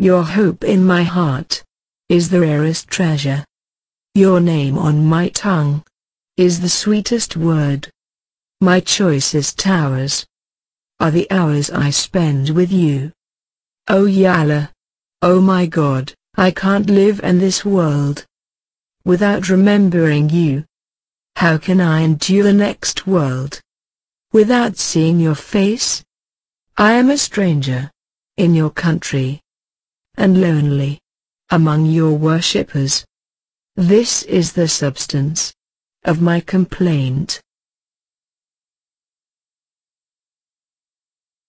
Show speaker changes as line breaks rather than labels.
Your hope in my heart is the rarest treasure. Your name on my tongue is the sweetest word. My choicest hours are the hours I spend with you. O Allah, oh my God, I can't live in this world without remembering you. How can I endure the next world without seeing your face? I am a stranger in your country and lonely among your worshippers. This is the substance of my complaint.